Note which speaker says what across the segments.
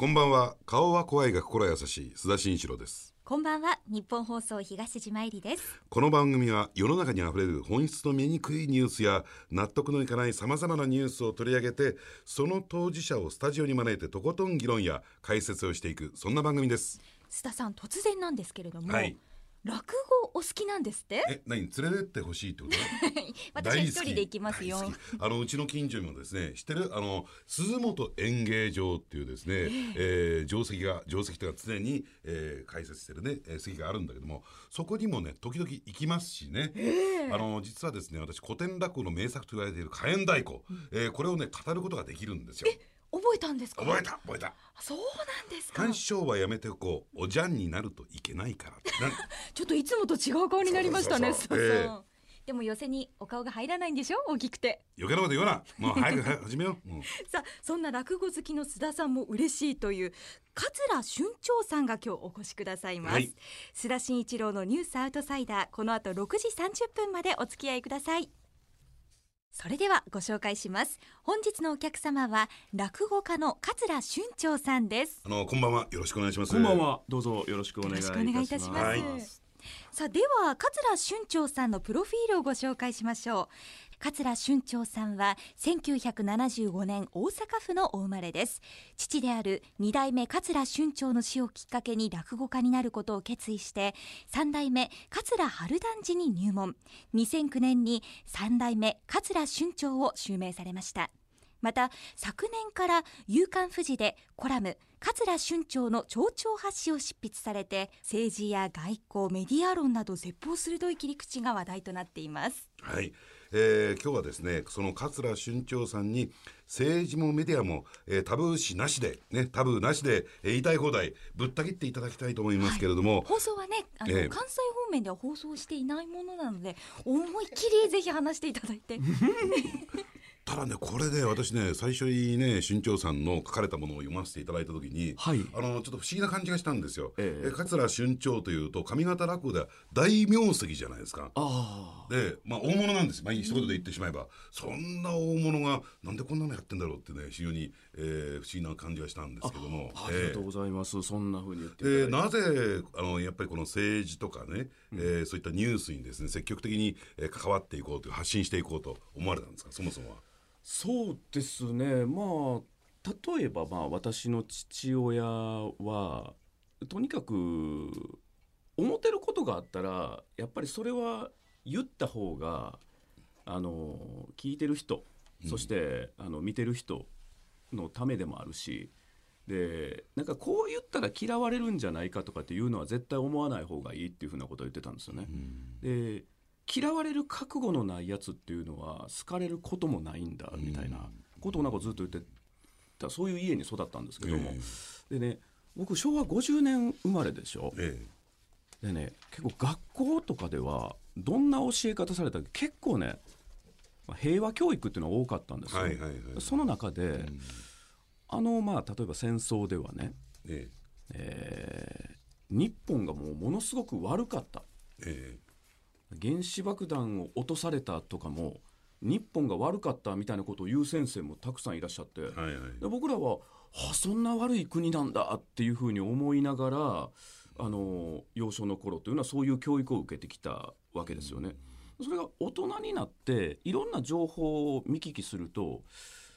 Speaker 1: こんばんは。顔は怖いが心優しい。須田慎一郎です。
Speaker 2: こんばんは。日本放送東島えりです。
Speaker 1: この番組は世の中にあふれる本質の見にくいニュースや納得のいかないさまざまなニュースを取り上げてその当事者をスタジオに招いてとことん議論や解説をしていくそんな番組です。
Speaker 2: 須田さん突然なんですけれども、
Speaker 1: はい
Speaker 2: 落語お好きなんですって？
Speaker 1: え何？連れてってほしいってこと？
Speaker 2: 私は一人で行きますよ。
Speaker 1: あのうちの近所にもですね知ってる？あの鈴本演芸場っていうですね、えー定石が定石というか常に、えー解説してるね、えー席があるんだけどもそこにもね時々行きますしね、あの実はですね私古典落語の名作と言われている火炎太鼓、えーこれをね語ることができるんですよ
Speaker 2: 覚えたんですか？
Speaker 1: 覚えた覚えた。
Speaker 2: あそうなんですか？
Speaker 1: 鑑賞はやめておこうおじゃんになるといけないから
Speaker 2: ちょっといつもと違う顔になりましたねでも寄せにお顔が入らないんでしょ？大きくて。
Speaker 1: 余計なこと言わな。もう 早く早く始めよう、う。ん
Speaker 2: さあそんな落語好きの須田さんも嬉しいという桂春長さんが今日お越しくださいます、
Speaker 1: はい。
Speaker 2: 須田慎一郎のニュースアウトサイダーこの後6時30分までお付き合いくださいそれではご紹介します。本日のお客様は落語家の桂春長さんです。
Speaker 1: あのこんばんは。よろしくお願いします。
Speaker 3: こんばんは。どうぞよろしくお願いいたします。
Speaker 2: さあでは桂春長さんのプロフィールをご紹介しましょう。桂春長さんは1975年大阪府のお生まれです。父である二代目桂春長の死をきっかけに落語家になることを決意して三代目桂春団寺に入門。2009年に三代目桂春長を襲名されました。また昨年から「夕刊富士」でコラム「桂春長の蝶々発信」を執筆されて政治や外交メディア論など絶望鋭い切り口が話題となっています。
Speaker 1: はい、えー今日はですねその桂春長さんに政治もメディアも、えータブー視なしでねタブーなしで、えー言いたい放題ぶった切っていただきたいと思いますけれども、
Speaker 2: 放送はねあの、
Speaker 1: ええ。
Speaker 2: 関西方面では放送していないものなので思いっきりぜひ話していただいて
Speaker 1: ただねこれで私ね最初にね春長さんの書かれたものを読ませていただいた時に、
Speaker 3: はい
Speaker 1: あのちょっと不思議な感じがしたんですよ。
Speaker 3: ええ
Speaker 1: え桂春長というと上方落語では大名跡じゃないですか。
Speaker 3: あ
Speaker 1: で、まあ、大物なんです。まあ、一言で言ってしまえば。そんな大物が、なんでこんなのやってんだろうってね、非常に、えー不思議な感じがしたんですけども。
Speaker 3: あ。ありがとう
Speaker 1: え
Speaker 3: ございます。そんな風に言って
Speaker 1: えで。なぜあのやっぱりこの政治とかね、えーそういったニュースにですね積極的に、えー関わっていこうという発信していこうと思われたんですかそもそもは。
Speaker 3: そうですね。まあ例えばまあ私の父親はとにかく思ってることがあったらやっぱりそれは言った方があの聞いてる人、そしてあの見てる人のためでもあるし。でなんかこう言ったら嫌われるんじゃないかとかっていうのは絶対思わない方がいいっていうふうなことを言ってたんですよね。で嫌われる覚悟のないやつっていうのは好かれることもないんだみたいな。ことをなんかずっと言ってたそういう家に育ったんですけども、でね僕昭和50年生まれでしょ。
Speaker 1: え
Speaker 3: でね結構学校とかではどんな教え方されたか結構ねまあ平和教育っていうのは多かったんですよ、
Speaker 1: はいはいはい。
Speaker 3: その中で、あのまあ例えば戦争ではね、
Speaker 1: え。
Speaker 3: えー日本がもうものすごく悪かった。
Speaker 1: ええ
Speaker 3: 原子爆弾を落とされたとかも日本が悪かったみたいなことを言う先生もたくさんいらっしゃって、
Speaker 1: えはいはい。
Speaker 3: で僕らはあそんな悪い国なんだっていうふうに思いながらあの幼少の頃というのはそういう教育を受けてきたわけですよね。それが大人になっていろんな情報を見聞きすると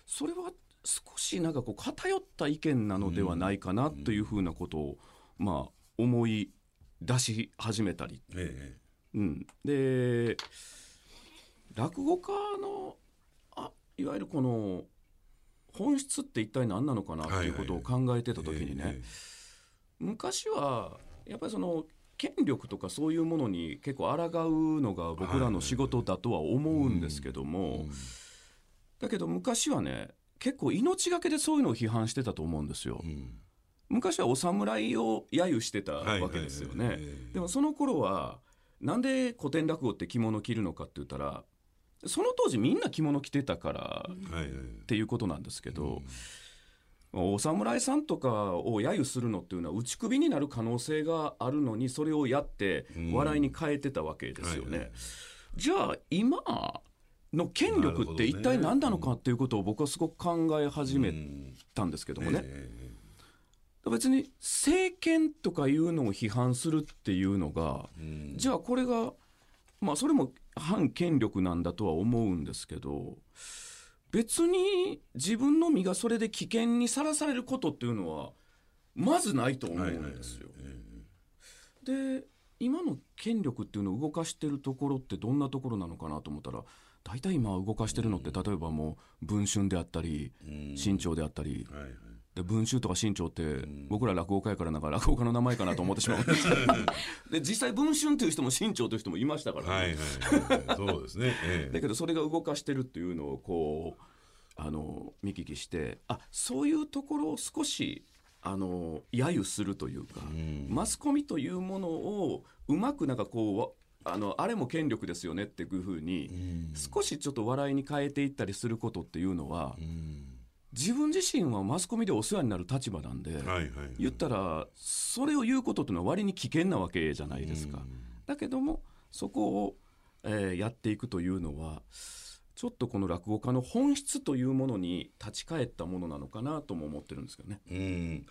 Speaker 3: それは少しなんかこう偏った意見なのではないかなというふうなことをまあ思い出し始めたり
Speaker 1: え
Speaker 3: うん、で落語家のあいわゆるこの本質って一体何なのかなっていうことを考えてた時にね、
Speaker 1: ええ
Speaker 3: 昔はやっぱりその権力とかそういうものに結構抗うのが僕らの仕事だとは思うんですけども、だけど昔はね結構命がけでそういうのを批判してたと思うんですよ。
Speaker 1: うん。
Speaker 3: 昔はお侍を揶揄してた
Speaker 1: はい
Speaker 3: わけですよね。でもその頃はなんで古典落語って着物着るのかって言ったらその当時みんな着物着てたからっていうことなんですけど、お侍さんとかを揶揄するのっていうのは打ち首になる可能性があるのにそれをやって
Speaker 1: うん。
Speaker 3: 笑いに変えてたわけですよね。じゃあ今の権力って一体何なのかっていうことを僕はすごく考え始めたんですけどもね。
Speaker 1: え
Speaker 3: 別に政権とかいうのを批判するっていうのが、
Speaker 1: うん。
Speaker 3: じゃあこれが、まあ、それも反権力なんだとは思うんですけど別に自分の身がそれで危険にさらされることっていうのはまずないと思うんですよ。で今の権力っていうのを動かしてるところってどんなところなのかなと思ったら大体今動かしてるのって例えばもう文春であったり
Speaker 1: うん。
Speaker 3: 新潮であったり
Speaker 1: はいはい
Speaker 3: で文春とか新潮って僕ら落語家やからなんか 落語家の名前かなと思ってしまう。ん です実際文春っていう人も新潮という人もいましたからね、
Speaker 1: はいはいはいそうですね、ええ。
Speaker 3: だけどそれが動かしてるっていうのをこうあの見聞きしてあそういうところを少しあの揶揄するというか、
Speaker 1: ん。
Speaker 3: マスコミというものをうまくなんかこうわあのあれも権力ですよねっていうふうに、
Speaker 1: うん。
Speaker 3: 少しちょっと笑いに変えていったりすることっていうのは、
Speaker 1: うん
Speaker 3: 自分自身はマスコミでお世話になる立場なんで、
Speaker 1: はいはい
Speaker 3: 言ったらそれを言うことっていうのは割に危険なわけじゃないですか。だけどもそこを、えーやっていくというのはちょっとこの落語家の本質というものに立ち返ったものなのかなとも思ってるんですけどね。
Speaker 1: うん。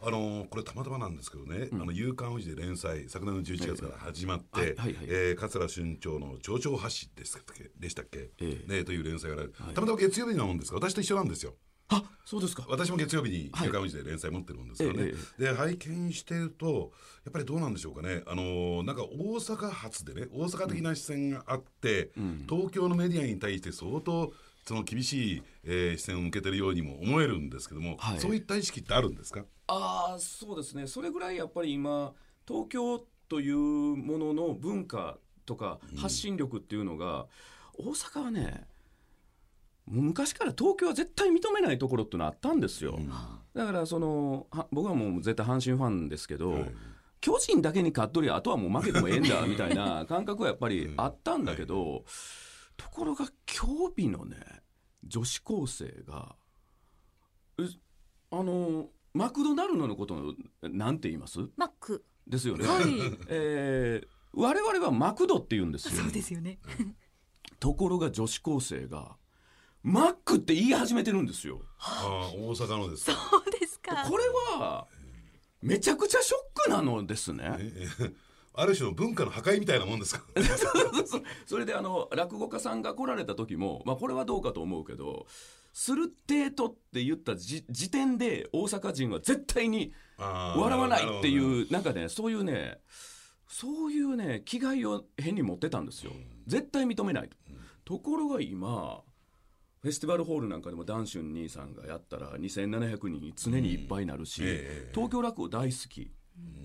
Speaker 1: あのこれたまたまなんですけどね「あの夕刊富士」で連載昨年の11月から始まって、
Speaker 3: はいはいはい
Speaker 1: えー桂春長の「蝶々発信」でしたっけ？でしたっけ、
Speaker 3: ええ。
Speaker 1: ね、という連載がある、たまたま月曜日なもんですが私と一緒なんですよ。
Speaker 3: あそうですか。
Speaker 1: 私も月曜日に
Speaker 3: はい。
Speaker 1: 夕刊富士で連載持ってるもんですからね、
Speaker 3: ええ
Speaker 1: で拝見してるとやっぱりどうなんでしょうかね。あのーなんか大阪発でね大阪的な視線があって、東京のメディアに対して相当その厳しい、えー視線を向けてるようにも思えるんですけども、
Speaker 3: はい。
Speaker 1: そういった意識ってあるんですか？
Speaker 3: ああそうですね。それぐらいやっぱり今東京というものの文化とか発信力っていうのが、大阪はね昔から東京は絶対認めないところっていうのはあったんですよ、だからそのは僕はもう絶対阪神ファンですけど、
Speaker 1: はい。
Speaker 3: 巨人だけに勝っとりゃあとはもう負けてもええんだみたいな 感覚はやっぱりあったんだけど、ところが今日日のね女子高生がえあのマクドナルドのことをなんて言います？
Speaker 2: マック。
Speaker 3: ですよね、
Speaker 2: はい。
Speaker 3: えー我々はマクドって言うんですよ。
Speaker 2: そうですよね。
Speaker 3: ところが女子高生がマックって言い始めてるんですよ。
Speaker 1: ああ大阪のですか？
Speaker 2: そうですか。
Speaker 3: これはめちゃくちゃショックなのですね。
Speaker 1: ええある種の文化の破壊みたいなもんですか？
Speaker 3: そそれであの落語家さんが来られた時も、まあ、これはどうかと思うけど「するってーと」って言ったじ時点で大阪人は絶対に笑わないっていうなんかねそういうねそういうね気概を変に持ってたんですよ。絶対認めないと。ところが今フェスティバルホールなんかでもダンシュン兄さんがやったら2700人常にいっぱいになるし、
Speaker 1: ええ
Speaker 3: 東京落語大好き、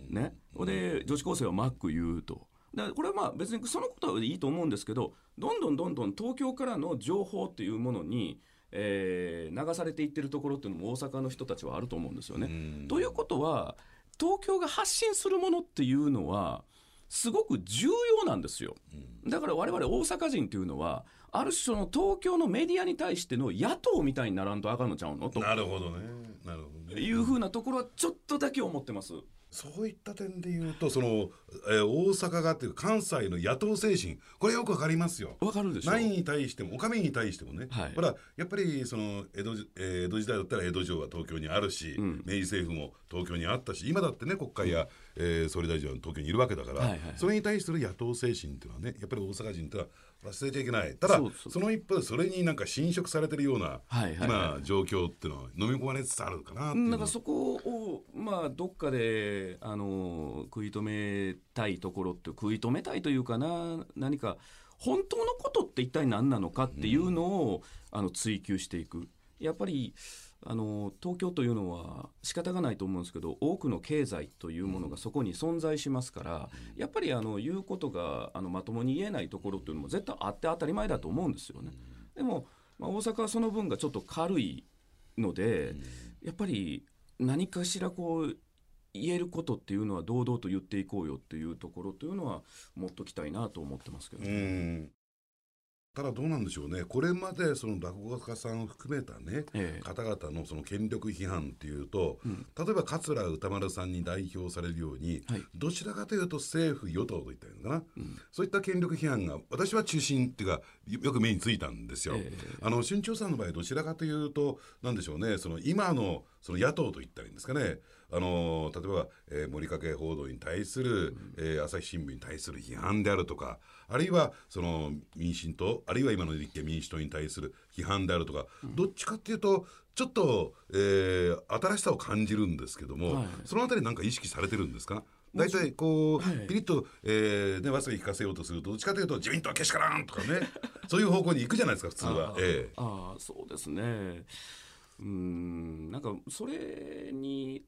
Speaker 3: ね、で女子高生はマック言うと。だこれはまあ別にそのことはいいと思うんですけどどんどんどんどん東京からの情報っていうものに、えー流されていってるところっていうのも大阪の人たちはあると思うんですよね。
Speaker 1: うん
Speaker 3: ということは東京が発信するものっていうのはすごく重要なんですよ。だから我々大阪人っていうのはある種の東京のメディアに対しての野党みたいにならんとあかんのちゃうのと
Speaker 1: なるほどねなるほどね
Speaker 3: いうふうなところはちょっとだけ思ってます。
Speaker 1: そういった点で言うとその、えー大阪がっていう関西の野党精神これよくわかりますよ。
Speaker 3: わかるでしょ。
Speaker 1: 何に対してもお上に対してもね、
Speaker 3: はい。
Speaker 1: ほらやっぱりその江戸,、えー江戸時代だったら江戸城は東京にあるし、
Speaker 3: ん。
Speaker 1: 明治政府も東京にあったし今だってね国会や、えー総理大臣は東京にいるわけだから、
Speaker 3: はいはい。
Speaker 1: それに対する野党精神っていうのはねやっぱり大阪人ってのは忘れちゃいけない。ただ
Speaker 3: そ
Speaker 1: の一方でそれになんか侵食されてるような、
Speaker 3: はいはいはい。
Speaker 1: 今状況っていうのは飲み込まれつつあるかなって
Speaker 3: なんかそこをまあどっかであの食い止めたいところって食い止めたいというかな何か本当のことって一体何なのかっていうのを、あの追求していく。やっぱりあの東京というのは仕方がないと思うんですけど多くの経済というものがそこに存在しますから、やっぱりあの言うことがあのまともに言えないところっていうのも絶対あって当たり前だと思うんですよね。でも、まあ、大阪はその分がちょっと軽いので、やっぱり何かしらこう言えることっていうのは堂々と言っていこうよっていうところというのは持っときたいなと思ってますけど、
Speaker 1: うんただどうなんでしょうね。これまでその落語家さんを含めたね、
Speaker 3: ええ。
Speaker 1: 方々のその権力批判っていうと、例えば桂歌丸さんに代表されるように、
Speaker 3: はい。
Speaker 1: どちらかというと政府与党といったのかな、そういった権力批判が私は中心っていうかよよく目についたんですよ。
Speaker 3: え
Speaker 1: あの春潮さんの場合どちらかというとなんでしょうねその今のその野党といったらいいんですかねあの例えば、えー、森かけ報道に対する、えー、朝日新聞に対する批判であるとかあるいはその民進党あるいは今の立憲民主党に対する批判であるとか、どっちかっていうとちょっと、えー、新しさを感じるんですけども、はい、そのあたりなんか意識されてるんですか？大体こう、はい、ピリッと、えーね、わさび聞かせようとするとどっちかというと自民党はけしからんとかね。そういう方向に行くじゃないですか普通は。
Speaker 3: あ、えあそうですね。うんなんかそれに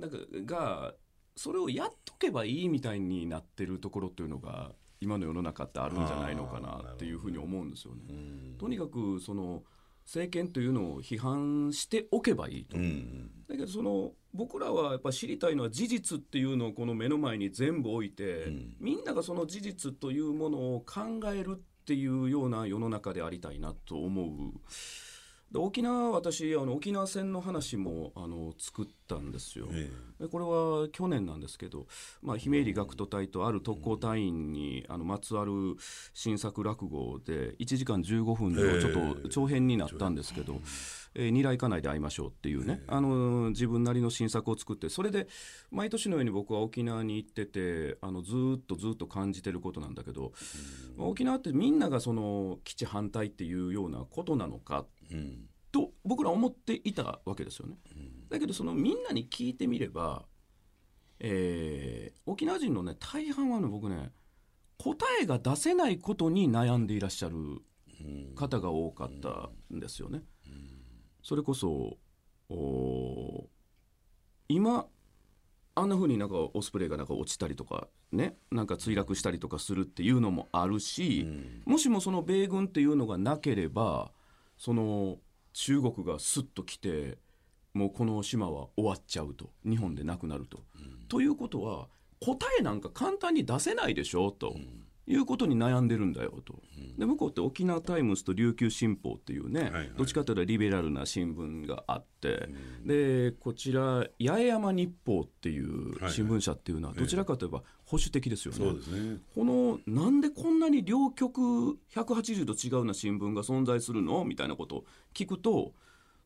Speaker 3: なんかがそれをやっとけばいいみたいになってるところっていうのが今の世の中ってあるんじゃないのかなっていうふうに思うんですよね。とにかくその政権というのを批判しておけばいいと、うん、だけどその僕らはやっぱ知りたいのは事実っていうのをこの目の前に全部置いて、うん、みんながその事実というものを考えるっていうような世の中でありたいなと思う。沖縄私あの沖縄戦の話もあの作ったんですよ、ええ、これは去年なんですけど、まあ、姫入学徒隊とある特攻隊員にあのまつわる新作落語で1時間15分のちょっと長編になったんですけど、えー、二来家内で会いましょうっていうね、あの自分なりの新作を作ってそれで毎年のように僕は沖縄に行っててあのずっとずっと感じてることなんだけど、沖縄ってみんながその基地反対っていうようなことなのか、と僕ら思っていたわけですよね。だけどそのみんなに聞いてみれば、えー、沖縄人のね大半はね僕ね答えが出せないことに悩んでいらっしゃる方が多かったんですよね。それこそ今あんなふうになんかオスプレイがなんか落ちたりとかねなんか墜落したりとかするっていうのもあるし、うん、もしもその米軍っていうのがなければその中国がすっと来てもうこの島は終わっちゃうと日本でなくなると。うん、ということは答えなんか簡単に出せないでしょと。うんいうことに悩んでるんだよと、で向こうって沖縄タイムズと琉球新報っていうね、はいはい、どっちかというとリベラルな新聞があって、でこちら八重山日報っていう新聞社っていうのはどちらかといえば保守的ですよね。はいはいね。このなんでこんなに両極180度違うな新聞が存在するの？みたいなことを聞くと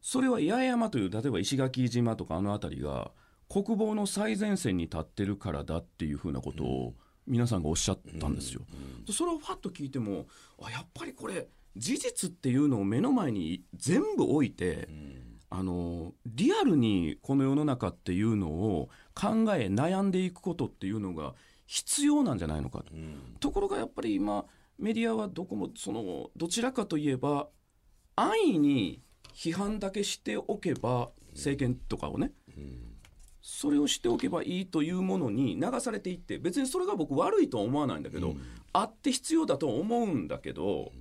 Speaker 3: それは八重山という例えば石垣島とかあの辺りが国防の最前線に立ってるからだっていうふうなことを、うん皆さんがおっしゃったんですよ。うん、それをファッと聞いてもあやっぱりこれ事実っていうのを目の前に全部置いて、うん、あのリアルにこの世の中っていうのを考え悩んでいくことっていうのが必要なんじゃないのかと、うん、ところがやっぱり今メディアはどこもそのどちらかといえば安易に批判だけしておけば政権とかをね、それをしておけばいいというものに流されていって別にそれが僕悪いとは思わないんだけど、うん、あって必要だと思うんだけど、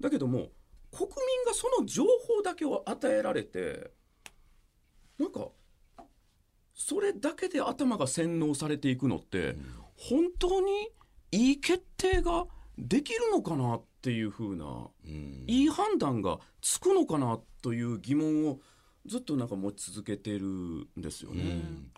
Speaker 3: だけども国民がその情報だけを与えられてなんかそれだけで頭が洗脳されていくのって、うん、本当にいい決定ができるのかなっていうふうな、うん、いい判断がつくのかなという疑問をずっとなんか持ち続けてるんですよね。うん。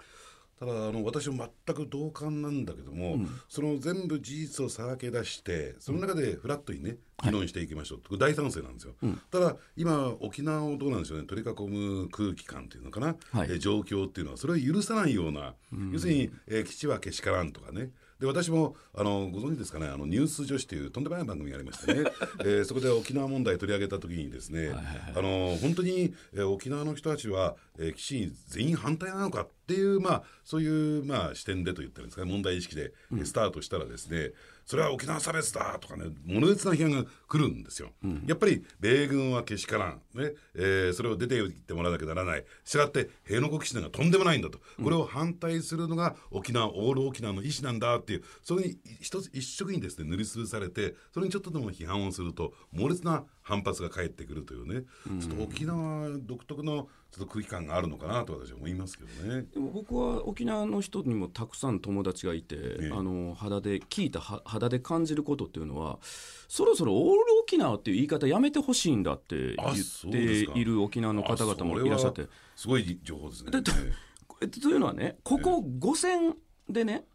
Speaker 1: ただあの私も全く同感なんだけども、うん、その全部事実をさらけ出してその中でフラットにね、議論していきましょう、はい、大賛成なんですよ、うん、ただ今沖縄をどうなんでしょうね。取り囲む空気感っていうのかな、はい、え状況っていうのはそれを許さないような、うん、要するに、えー、基地はけしからんとかねで私もあのご存知ですかねあのニュース女子というとんでもない番組がありましてね、えー、そこで沖縄問題取り上げた時にですね、あの本当に、えー、沖縄の人たちは、えー、基地に全員反対なのかっていうまあそういうまあ視点でと言ったんですかね問題意識でスタートしたらですね、うんそれは沖縄差別だとかね猛烈な批判が来るんですよ、うん、やっぱり米軍はけしからん、ね。えー、それを出ていってもらわなきゃならない。したがって兵の国基地なんかとんでもないんだと、これを反対するのが沖縄オール沖縄の意思なんだっていうそれに一つ一色にですね塗りつぶされてそれにちょっとでも批判をすると猛烈な反発が返ってくるというね、ちょっと沖縄独特のちょっと空気感があるのかなと私は思いますけどね。
Speaker 3: でも僕は沖縄の人にもたくさん友達がいて、ね、あの肌で聞いた肌で感じることっていうのはそろそろオール沖縄っていう言い方やめてほしいんだって言っている沖縄の方々もいらっしゃって。
Speaker 1: すごい情報ですね。
Speaker 3: というのはねここ5戦でね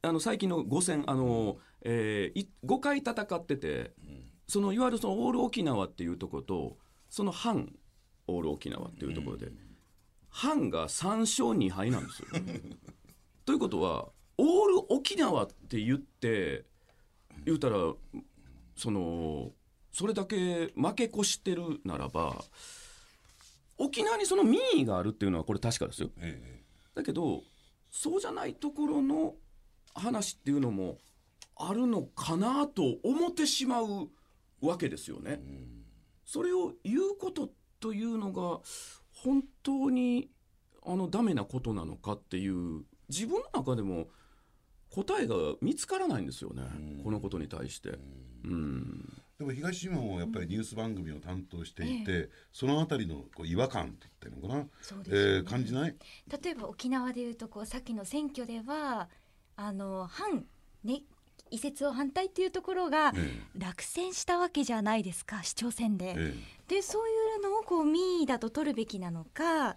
Speaker 3: あの最近の5戦あの、えー、5回戦ってて。うんそのいわゆるそのオール沖縄っていうところとその反オール沖縄っていうところで、藩が3勝2敗なんですよ。ということはオール沖縄って言って言うたらそのそれだけ負け越してるならば沖縄にその民意があるっていうのはこれ確かですよ。
Speaker 1: え
Speaker 3: だけどそうじゃないところの話っていうのもあるのかなと思ってしまうわけですよね。それを言うことというのが本当にあのダメなことなのかっていう自分の中でも答えが見つからないんですよね、このことに対して。うん。
Speaker 1: でも東島もやっぱりニュース番組を担当していて、そのあたりのこう違和感って言ってるのかな、
Speaker 2: そうですよね。
Speaker 1: えー感じない？
Speaker 2: 例えば沖縄でいうとこうさっきの選挙ではあの反、ね、移設を反対っていうところが
Speaker 1: え
Speaker 2: 落選したわけじゃないですか市長選で。
Speaker 1: え
Speaker 2: でそういうのをこう民意だと取るべきなのか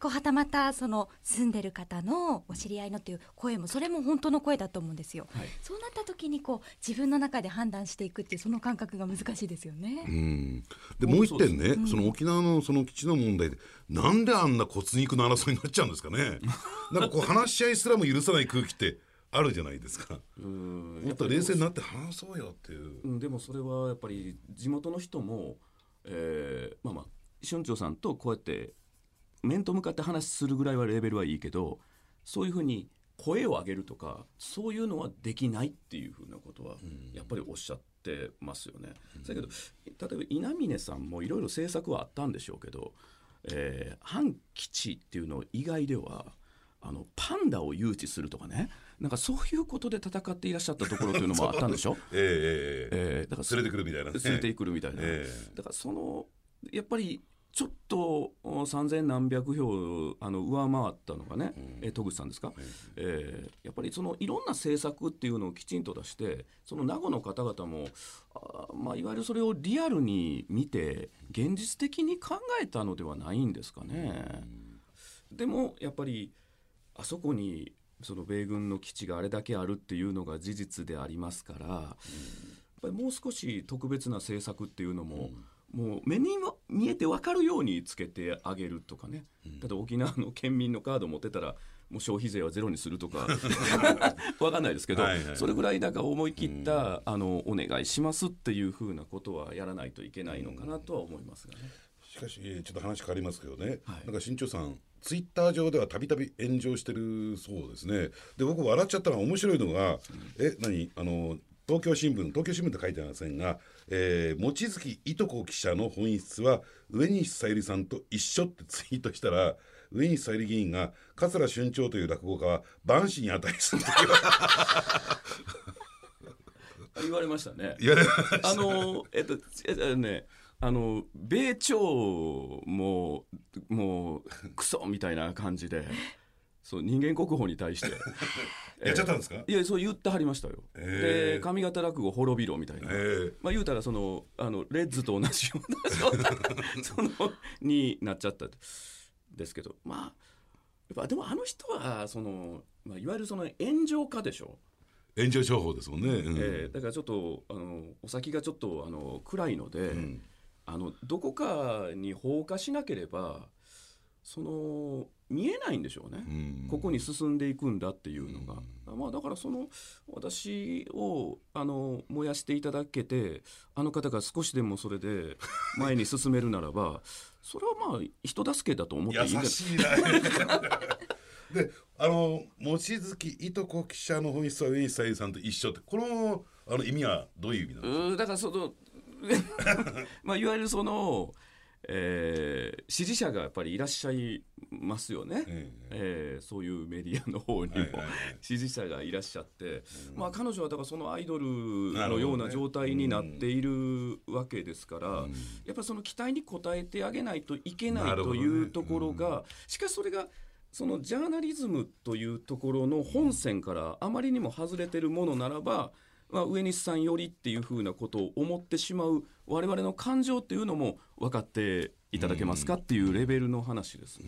Speaker 2: こうはたまたその住んでる方のお知り合いのっていう声もそれも本当の声だと思うんですよ。
Speaker 3: はい。
Speaker 2: そうなった時にこう自分の中で判断していくっていうその感覚が難しいですよ
Speaker 1: う
Speaker 2: ね。
Speaker 1: ん。でもう一点ね、その沖縄のその基地の問題でなんであんな骨肉の争いになっちゃうんですかね。なんかこう話し合いすらも許さない空気ってあるじゃないですか。
Speaker 3: うん。
Speaker 1: もっと冷静になって話そうよっていう。
Speaker 3: うんでもそれはやっぱり地元の人も、えーまあまあ春長さんとこうやって面と向かって話するぐらいはレベルはいいけどそういうふうに声を上げるとかそういうのはできないっていうふうなことはやっぱりおっしゃってますよね。だけど例えば稲峰さんもいろいろ政策はあったんでしょうけど、えー反基地っていうの以外ではあのパンダを誘致するとかね。なんかそういうことで戦っていらっしゃったところというのもあったんでしょ？
Speaker 1: ええええ
Speaker 3: えーだから
Speaker 1: 連れてくるみたいなね。
Speaker 3: 連れてくるみたいな、
Speaker 1: え
Speaker 3: だからそのやっぱりちょっとお3000何百票あの上回ったのがね、えー戸口さんですか、えーやっぱりそのいろんな政策っていうのをきちんと出してその名護の方々もあー、まあ、いわゆるそれをリアルに見て現実的に考えたのではないんですかね。でもやっぱりあそこにその米軍の基地があれだけあるっていうのが事実でありますから、やっぱりもう少し特別な政策っていうのも、もう目にも見えて分かるようにつけてあげるとかね、だって沖縄の県民のカード持ってたらもう消費税はゼロにするとか。分かんないですけど、
Speaker 1: はいはい。
Speaker 3: それぐらいなんか思い切った、あのお願いしますっていうふうなことはやらないといけないのかなとは思いますがね。
Speaker 1: しかしちょっと話変わりますけどね、
Speaker 3: はい。
Speaker 1: なんか新潮さんツイッター上ではたびたび炎上してるそうですね。で僕笑っちゃったのは面白いのが、え何？あの東京新聞東京新聞って書いてありませんが、えー、望月いとこ記者の本質は上西さゆりさんと一緒ってツイートしたら上西さゆり議員が桂春長という落語家は万死に値すると
Speaker 3: 言われましたね。
Speaker 1: 言われました。
Speaker 3: あのえっとえっとねあの米朝ももうクソみたいな感じで そう人間国宝に対して。
Speaker 1: やっちゃったんですか、
Speaker 3: いやそう言ってはりましたよ。
Speaker 1: え。ー
Speaker 3: で上方落語滅びろみたいな。
Speaker 1: え。ー
Speaker 3: まあ言うたらそのあのレッズと同じような状態。そのになっちゃったですけど。まあやっぱでもあの人はその、まあ、いわゆるその炎上家でしょ。
Speaker 1: 炎上商法ですもんね、うん。
Speaker 3: えーだからちょっとあのお先がちょっとあの暗いので、
Speaker 1: ん
Speaker 3: あのどこかに放火しなければその見えないんでしょうね、
Speaker 1: うん。
Speaker 3: ここに進んでいくんだっていうのが、まあ、だからその私をあの燃やしていただけてあの方が少しでもそれで 前に進めるならばそれはまあ人助けだと思っていいんじゃない？
Speaker 1: 優しいな。であの望月いとこ記者の本質は上西さゆりさんと一緒ってこのあの意味はどういう意味なんですか？
Speaker 3: だからその まあいわゆるその、えー支持者がやっぱりいらっしゃいますよね、
Speaker 1: え
Speaker 3: えーそういうメディアの方にも、
Speaker 1: はいはいはい。
Speaker 3: 支持者がいらっしゃって、まあ、彼女はだからそのアイドルのような状態になっているわけですから、やっぱりその期待に応えてあげないといけな
Speaker 1: いるほどね
Speaker 3: いうところが、しかしそれがそのジャーナリズムというところの本線からあまりにも外れてるものならば、まあ、上西さんよりっていうふうなことを思ってしまう我々の感情っていうのも分かっていただけますかっていうレベルの話ですね。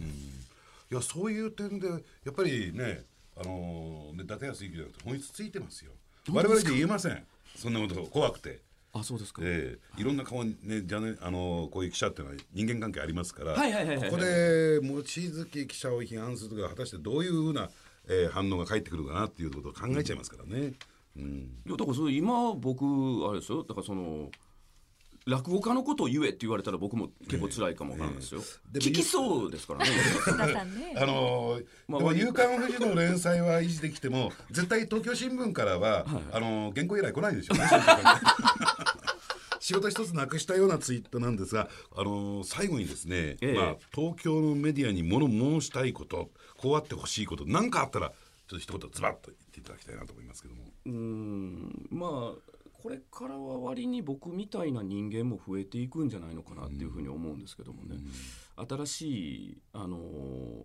Speaker 1: いやそういう点でやっぱりねあのね伊達康之じゃなくて本質ついてますよ。我々で言えません。そんなこと怖くて。
Speaker 3: あそうですか、
Speaker 1: ええ。いろんな顔にねじゃねあのこういう記者っていうのは人間関係ありますから、
Speaker 3: はいはいはいはい
Speaker 1: ここで望月記者を批判するときは果たしてどういうふうな、えー反応が返ってくるかなっていうことを考えちゃいますからね。うん
Speaker 3: いやだからそれ今僕あれですよ。だからその落語家のことを言えって言われたら僕も結構辛いかもわからないですよ、
Speaker 1: ええ
Speaker 3: 聞きそうですからね。
Speaker 1: あのー
Speaker 3: まあ
Speaker 1: でも「夕刊富士」の連載は維持できても絶対東京新聞からは、あのー原稿依頼来ないでしょうね 仕事一つなくしたようなツイートなんですが、あのー最後にですね、
Speaker 3: ええ
Speaker 1: まあ、東京のメディアに物申したいことこうあってほしいこと何かあったらちょっと一言ズバッと言っていただきたいなと思いますけども。
Speaker 3: うーんまあこれからは割に僕みたいな人間も増えていくんじゃないのかなっていうふうに思うんですけどもね、新しいあのー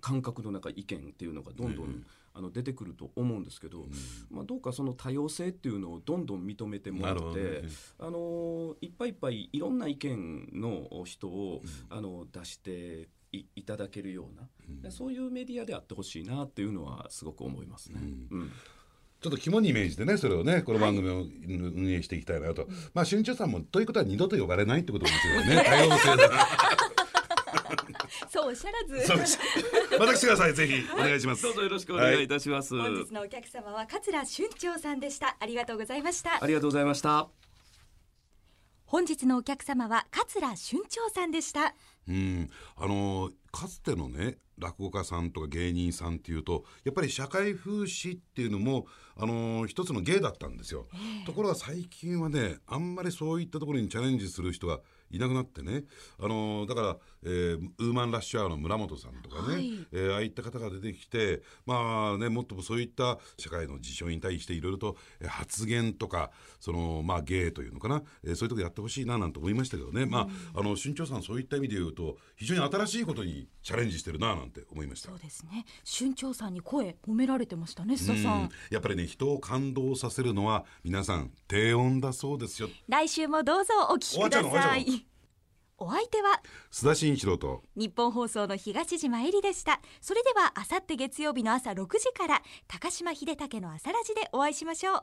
Speaker 3: 感覚の中意見っていうのがどんどん、
Speaker 1: うん
Speaker 3: あの出てくると思うんですけど、まあ、どうかその多様性っていうのをどんどん認めてもらって、
Speaker 1: ね。
Speaker 3: あのーいっぱいいっぱいいろんな意見の人を、あの出していいただけるような、でそういうメディアであってほしいなっていうのはすごく思いますね。うん
Speaker 1: ちょっと肝にイメージでねそれをねこの番組を運営していきたいなと、まあ春秋さんもということは二度と呼ばれないってことですよね。多様性だ
Speaker 2: そうおっしゃらず。
Speaker 1: そうです。また来てください。ぜひお願いします。
Speaker 3: どうぞよろしくお願いいたします。
Speaker 2: 本日のお客様は桂春長さんでした。ありがとうございました。
Speaker 3: ありがとうございました。
Speaker 2: 本日のお客様は桂春長さんでした。
Speaker 1: うん。あのかつてのね落語家さんとか芸人さんっていうとやっぱり社会風刺っていうのもあの一つの芸だったんですよ、ところが最近はねあんまりそういったところにチャレンジする人がいなくなってね。あのだから、えーウーマンラッシュアワーの村本さんとかね、
Speaker 2: はい。
Speaker 1: えーああいった方が出てきてまあねもっとそういった社会の事象に対していろいろとえー発言とかそのまあ芸というのかな、えーそういうとこやってほしいななんて思いましたけどね、まああの春長さんそういった意味で言うと非常に新しいことにチャレンジしてるななんて思いました。
Speaker 2: そう。ですね。春長さんに声褒められてましたね須田さ
Speaker 1: うんん。やっぱりね人を感動させるのは皆さん低音だそうですよ。
Speaker 2: 来週もどうぞお聞きください。お相手は？
Speaker 1: 須田慎一郎と。
Speaker 2: 日本放送の東島えりでした。それではあさって月曜日の朝6時から高島秀武の朝ラジでお会いしましょう